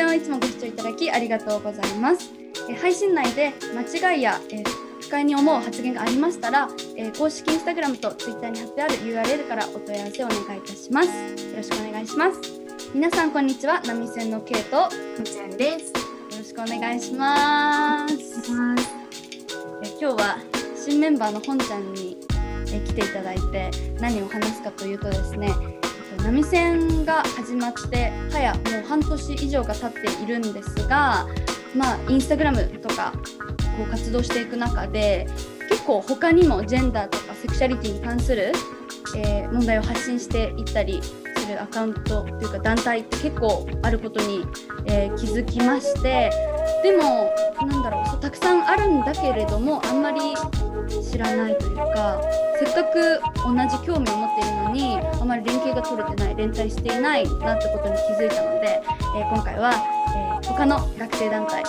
線をいつもご視聴いただきありがとうございます。え配信内で間違いや、え不快に思う発言がありましたら、え公式インスタグラムとツイッターに貼ってある URL からお問い合わせをお願いいたします。よろしくお願いします。皆さんこんにちは。波線のケイト。よみちゃんです。ろしくお願いします。え今日は新メンバーの本ちゃんにえ来ていただいて何を話すかというとですねえっと波線が始まって早もう半年以上が経っているんですがまあインスタグラムとかこう活動していく中で結構他にもジェンダーとかセクシャリティに関する、えー問題を発信していったりするアカウントというか団体って結構あることに、えー気づきましてでもなんだろうそうたくさんあるんだけれどもあんまり知らないというかせっかく同じ興味を持っているのにあまり連携が取れてない連帯していないなってことに気づいたので、えー今回は、えー他の学生団体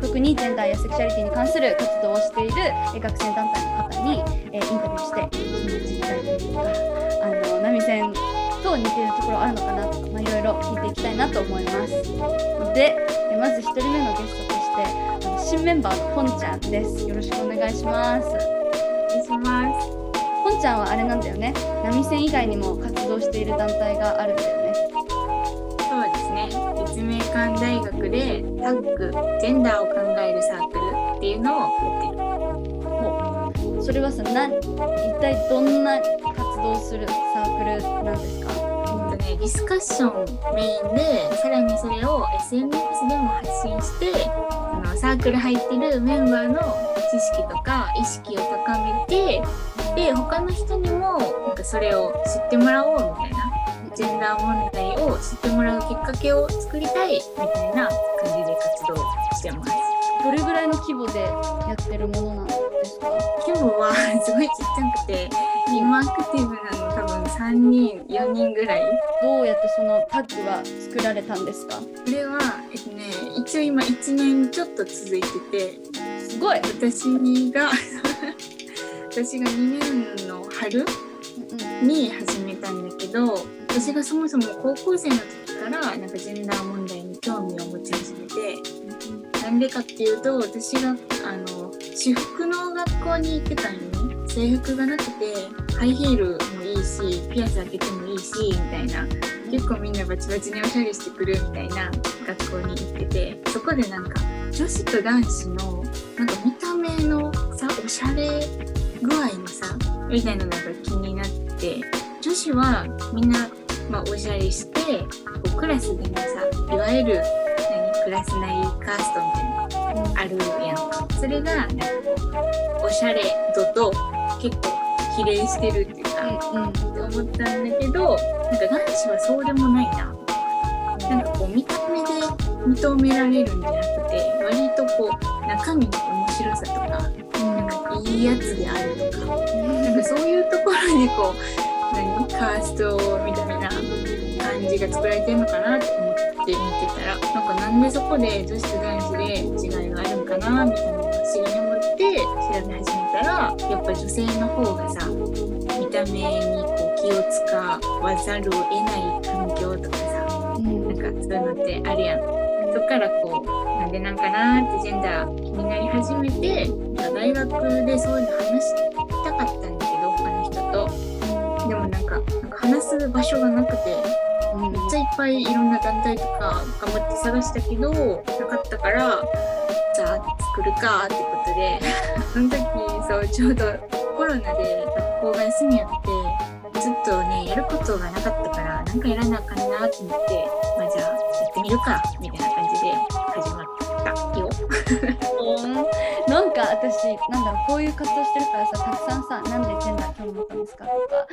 特にジェンダーやセクシャリティに関する活動をしている、え学生団体の方に、えインタビューしてその実態というかあの波線と似ているところあるのかなとか、まあ、いろいろ聞いていきたいなと思います。で、えまず1人目のゲストとして新メンバーのポンちゃんです。よろしくお願いします。ます。ポンちゃんはあれなんだよね。波線以外にも活動している団体があるんだよね。そうですね。立命館大学でタッグジェンダーを考えるサークルっていうのをやってる。それはさ、な一体どんな活動をするサークルなんですか？えっとね、ディスカッションメインでさらにそれを SNS でも発信してあのサークル入ってるメンバーの知識とか意識を高めてで他の人にもなんかそれを知ってもらおうみたいなジェンダー問題を知ってもらうきっかけを作りたいみたいな感じで活動してます。どれぐらいの規模でやってるものなんですか？規模はすごいちっちゃくて今アクティブなの多分3人4人ぐらい。どうやってそのタッグは作られたんですか？これは、えっとね、一応今1年ちょっと続いててすごい、私が 私が2年の春うんに始めたんだけど私がそもそも高校生の時からなんかジェンダー問題に興味を持ち始めてなんでかっていうと私があの私服の学校に行ってたんよね。制服がなくてハイヒールもいいしピアス開けてもいいしみたいな。結構みんなバチバチにおしゃれしてくるみたいな学校に行っててそこでなんか女子と男子のなんか見た目のさおしゃれ具合のさみたいなのが気になって女子はみんな、まあ、おしゃれしてこうクラスでもさいわゆる何クラス内カーストみたいなあるやん。それがなんかこうおしゃれ度と結構比例してるっていうか、うんうん。って思ったんだけどなんか男子はそうでもないな。なんかこう見た目で認められるんじゃなくて割とこう中身の面白さとかなんかいいやつであるとかなんかそういうところにこう何カーストみたいな感じが作られてるのかなって思って見てたらなんかなんでそこで女子と男子で違いがあるんかなみたいな不思議に思って調べ始めたらやっぱ女性の方がさ見た目にこう気を使わざるを得ない環境とかさうん。なんかそういうのってあるやん。そっからこうなんでなんかなーってジェンダー気になり始めて大学でそういうの話したかったんだけど他の人とでもなんかなんか話す場所がなくてめっちゃいっぱいいろんな団体とか頑張って探したけどなかったからじゃあ作るかってことでその時そうちょうどコロナで学校が休みやってずっとねやることがなかったからなんかやらなあかんなと思ってまあじゃあやってみるかみたいな感じで始まった。なんか私なんだろうこういう活動してるからさたくさんさなんでジェンダー興味持ったんですか。とか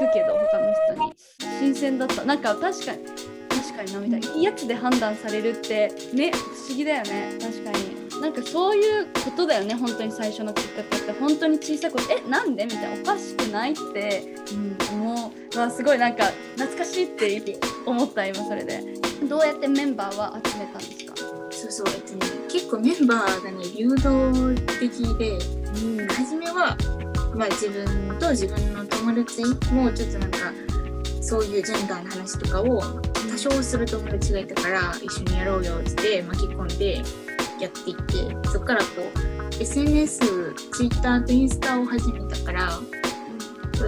聞くけど他の人に。新鮮だった。なんか確かに確かになみたいな。いいやつで判断されるってね不思議だよね。確かに。なんかそういうことだよね本当に最初のきっかけって。本当に小さいことえなんでみたいな。おかしくないって、うん、思うわすごい。なんか懐かしいって思った今それで。どうやってメンバーは集めたんですか？そうそう、えっとね、結構メンバーがね流動的でうん。初めは、まあ、自分と自分の友達もちょっとなんかそういうジェンダーの話とかを多歌唱する友達がいたから一緒にやろうよって巻き込んでやっていってそこからこう SNS、Twitter とインスタを始めたから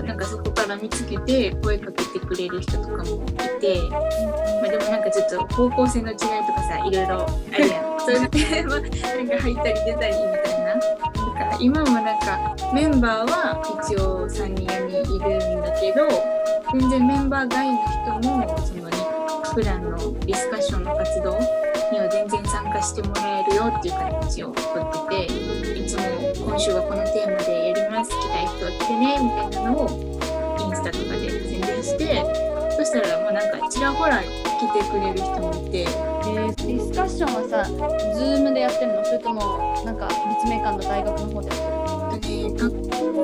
なんかそこから見つけて声かけてくれる人とかもいて、まあ、でもなんかちょっと方向性の違いとかさいろいろあるやんそういうので、まあ、なんか入ったり出たりみたいな。だから今もなんかメンバーは一応3人4人いるんだけど全然メンバー外の人もそのね普段のディスカッションの活動には全然参加してもらえるよっていう形をとってていつも今週はこのテーマでやります来たい人は来てねみたいなのをインスタとかで宣伝してそしたらもうなんかちらほら来てくれる人もいてえー、ディスカッションはさ、ズームでやってるの？それともなんか立命館の大学の方で？やってるのね学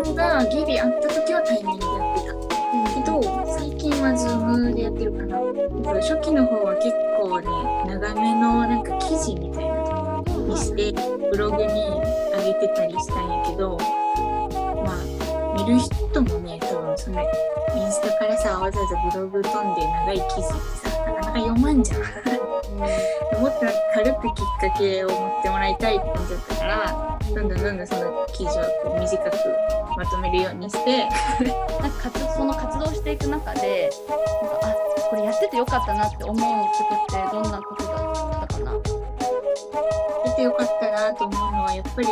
校がギリあった時は対面でやってた。けど最近はズームでやってるかな。初期の方は結構ね長めのなんか記事みたいなのにしてブログに上げてたりしたんやけどまあ見る人もね多分そのインスタからさわざわざブログ飛んで長い記事ってさなかなか読まんじゃん。もっと軽くきっかけを持ってもらいたいって感じだったからどんどんどんどんその記事をこう短くまとめるようにしてなんか活その活動していく中でなんかあこれやっててよかったなって思うことってどんなことだったかな？出てよかったなと思うのはやっぱり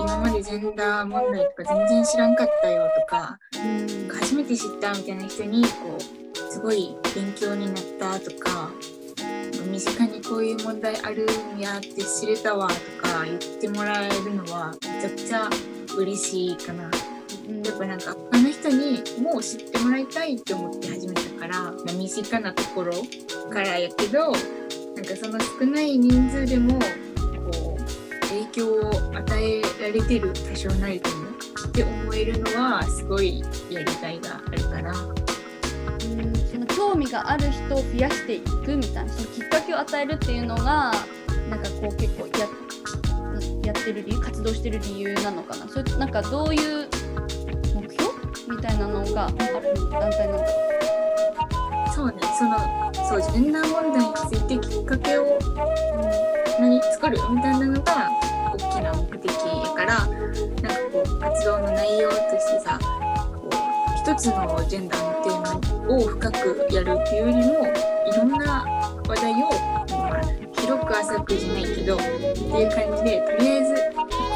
今までジェンダー問題とか全然知らんかったよとかうん。初めて知ったみたいな人にこうすごい勉強になったとか身近にこういう問題あるんやって知れたわとか言ってもらえるのはめちゃくちゃ嬉しいかな。うんやっぱなんか他の人にもう知ってもらいたいって思って始めたから、まあ身近なところからやけどなんかその少ない人数でもこう影響を与えられてる多少なりともって思えるのはすごいやりがいがあるかな。その興味がある人を増やしていくみたいなそのきっかけを与えるっていうのがなんかこう結構ややってる理由活動してる理由なのかな。それなんかどういう目標？みたいなのがある団体なんだろそうねそのそうジェンダー問題についてきっかけをう、何作るみたいなのが大きな目的やからなんかこう活動の内容としてさこう一つのジェンダーのを深くやるっていうよりもいろんな話題を、広く浅くじゃないけどっていう感じでとりあえず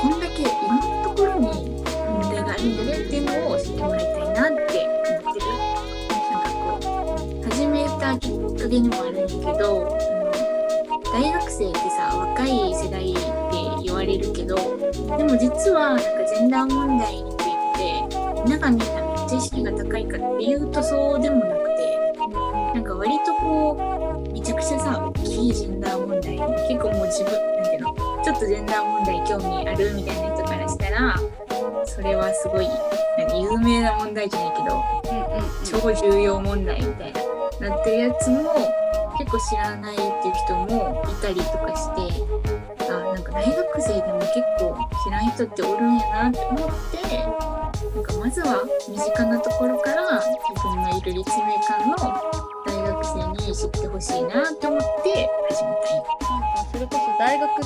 こんだけいろんなところに問題があるんだねっていうのを知ってもらいたいなって思ってる。なんかこう始めたきっかけにもあるんやけどあの大学生ってさ若い世代って言われるけどでも実はなんかジェンダー問題についてみんながみんなめっちゃ意識が高いかっていうとそうでもなくてなんか割とこうめちゃくちゃさ大きいジェンダー問題結構もう自分なんていうのちょっとジェンダー問題興味あるみたいな人からしたらそれはすごいなんか有名な問題じゃないけどうんうんうん。超重要問題みたいななってるやつも結構知らないっていう人もいたりとかしてあなんか大学生でも結構知らん人っておるんやなって思ってなんかまずは身近なところから自分のいる立命館の大学生に知ってほしいなって思って始めたんよ。なんかそれこそ大学って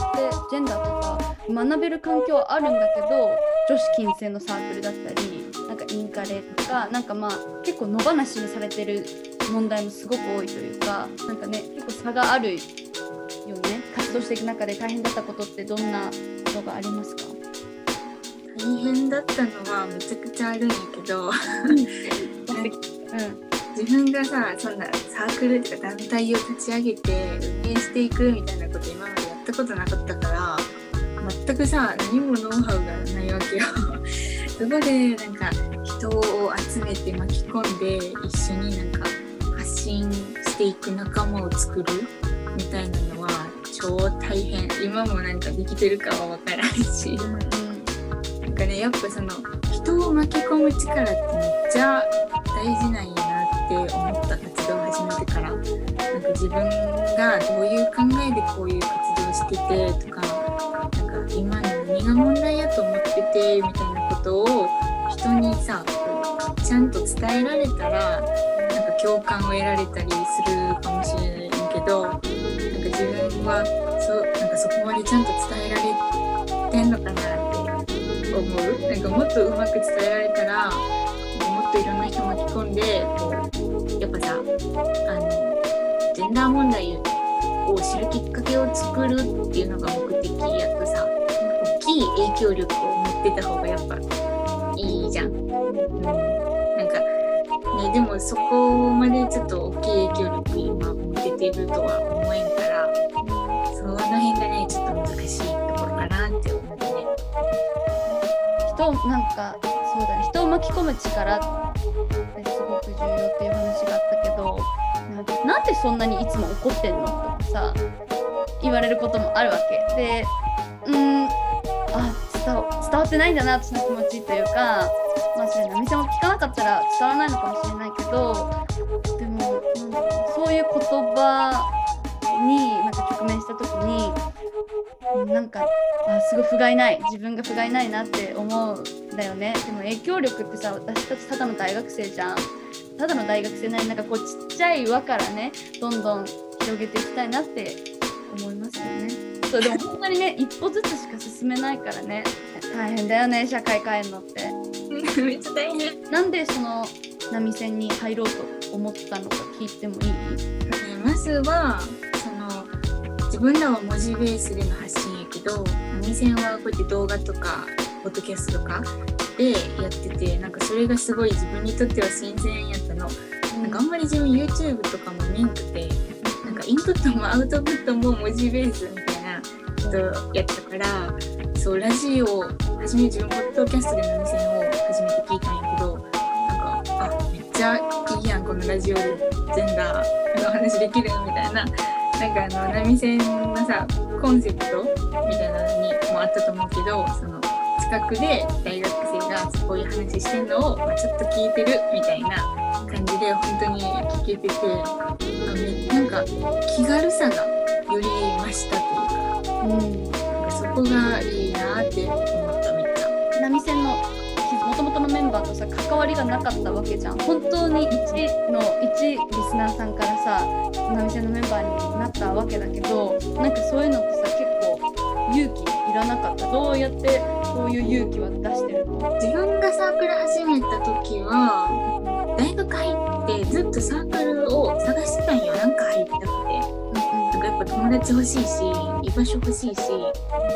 ジェンダーとか学べる環境はあるんだけど女子禁制のサークルだったりなんかインカレとかなんかまあ結構野放しにされてる問題もすごく多いというかなんかね結構差があるよね活動していく中で大変だったことってどんなことがありますか？大変だったのはめちゃくちゃあるんやけどうん自分がさそんなサークルとか団体を立ち上げて運営していくみたいなこと今までやったことなかったから全くさ何もノウハウがないわけよ。そこでなんか人を集めて巻き込んで一緒になんか発信していく仲間を作るみたいなのは超大変今もなんかできてるかは分からんし。なんかねやっぱその人を巻き込む力ってめっちゃ大事なんやなって思った活動を始めてからなんか自分がどういう考えでこういう活動をしててとかなんか今何が問題やと思っててみたいなことを人にさちゃんと伝えられたらなんか共感を得られたりするかもしれないけどなんか自分はそなんかそこまでちゃんと伝えられて思う？なんかもっとうまく伝えられたらもっといろんな人巻き込んでこうやっぱさあのジェンダー問題を知るきっかけを作るっていうのが目的やとさ大きい影響力を持ってた方がやっぱいいじゃん。うん、なんかねでもそこまでちょっと大きい影響力今持ててるとは思えんから人なんかそうだね人を巻き込む力ってすごく重要っていう話があったけどなんでそんなにいつも怒ってんのとかさ言われることもあるわけ。でうんあ伝わ伝わってないんだな私の気持ちというかまあそれ波線を聞かなかったら伝わらないのかもしれないけどでもなんだろうそういう言葉になんか直面した時になんかあすごい不甲斐ない。自分が不甲斐ないなって思うんだよね。でも影響力ってさ私たちただの大学生じゃん。ただの大学生なりなんかこうちっちゃい輪からねどんどん広げていきたいなって思いますよね。そうでも本当にね 一歩ずつしか進めないからね。大変だよね社会変えるのって。めっちゃ大変。なんでその波線に入ろうと思ったのか聞いてもいい？まずは分らは文字ベースでの発信やけど波線はこうやって動画とかポッドキャストとかでやっててなんかそれがすごい自分にとっては新鮮やったの。なんかあんまり自分 YouTube とかも見んくてなんかインプットもアウトプットも文字ベースみたいな人やったからそうラジオ初め自分ポッドキャストで波線を初めて聞いたんやけどなんかあめっちゃいいやんこのラジオでジェンダーの話できるみたいななんかあの波線のさコンセプトみたいなのにもあったと思うけどその近くで大学生がこういう話してんのを、ま、ちょっと聞いてるみたいな感じで本当に聞けててあなんか気軽さがより増したというかうんなんかそこがいいなって思っためっちゃ。波線のともとさ関わりがなかったわけじゃん。本当に1の1リスナーさんからさ波線のメンバーになったわけだけどなんかそういうのってさ結構勇気いらなかった。どうやってそういう勇気は出してるの？自分がサークル始めた時は大学入ってずっとサークルを探してたんよ。なんか入りたくて。なんかやっぱ友達欲しいし居場所欲しいし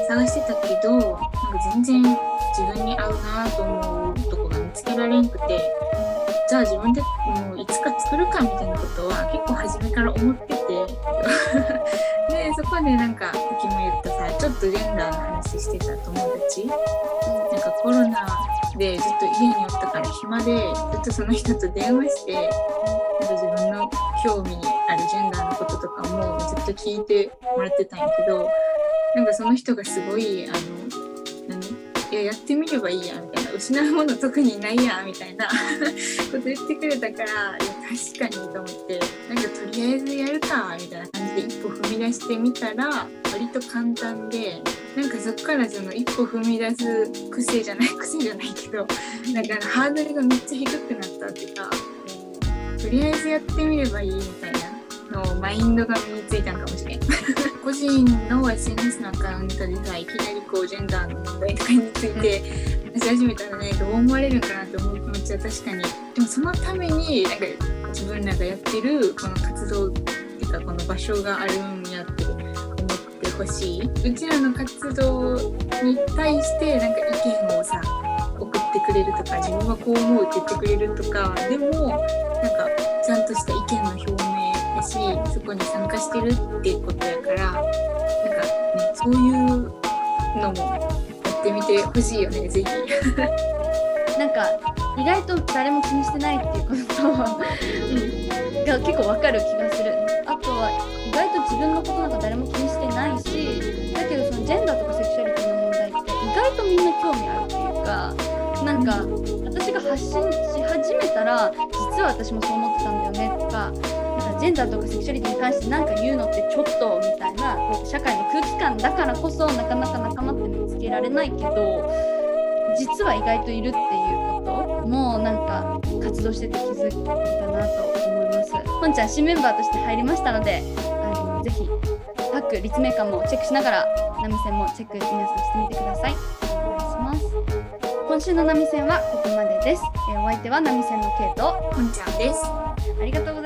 探してたけどなんか全然自分に合うなと思うとこつけられんくてじゃあ自分でもういつか作るかみたいなことは結構初めから思ってて。でそこでなんかさっきも言ったさちょっとジェンダーの話してた友達。なんかコロナでずっと家におったから暇でずっとその人と電話してなんか自分の興味あるジェンダーのこととかもずっと聞いてもらってたんやけどなんかその人がすごいあの何いややってみればいいやみたいな。失うもの特にないやみたいなこと言ってくれたから確かにと思ってなんかとりあえずやるかみたいな感じで一歩踏み出してみたら割と簡単でなんかそこからその一歩踏み出す癖じゃない 癖じゃないけどなんかハードルがめっちゃ低くなったっていうかとりあえずやってみればいいみたいなのマインドが身についたのかもしれん個人の SNS のアカウントでさいきなりこうジェンダーの問題とかについて話し始めたらねどう思われるんかなって思う気持ちは確かにでもそのためになんか自分らがやってるこの活動っていうかこの場所があるんやって思ってほしいうちらの活動に対してなんか意見をさ送ってくれるとか自分はこう思うって言ってくれるとかでもなんかちゃんとした意見の表こに参加してるっていうことやからなんかねそういうのもやってみてほしいよねぜひ。なんか意外と誰も気にしてないっていうことが結構わかる気がする。あとは意外と自分のことなんか誰も気にしてないしだけどそのジェンダーとかセクシュアリティの問題って意外とみんな興味あるっていうかなんか私が発信し始めたら実は私もそう思ってたんだよねとかジェンダーとかセクシュアリティに関して何か言うのってちょっとみたいな社会の空気感だからこそなかなか仲間って見つけられないけど実は意外といるっていうこともなんか活動してて気づいたなと思います。本ちゃん新メンバーとして入りましたのであのぜひ各立命館もチェックしながら波線もチェック皆さんしてみてください。お願いします。今週の波線はここまでです、えーお相手は波線のケイト本ちゃんです。ありがとうございました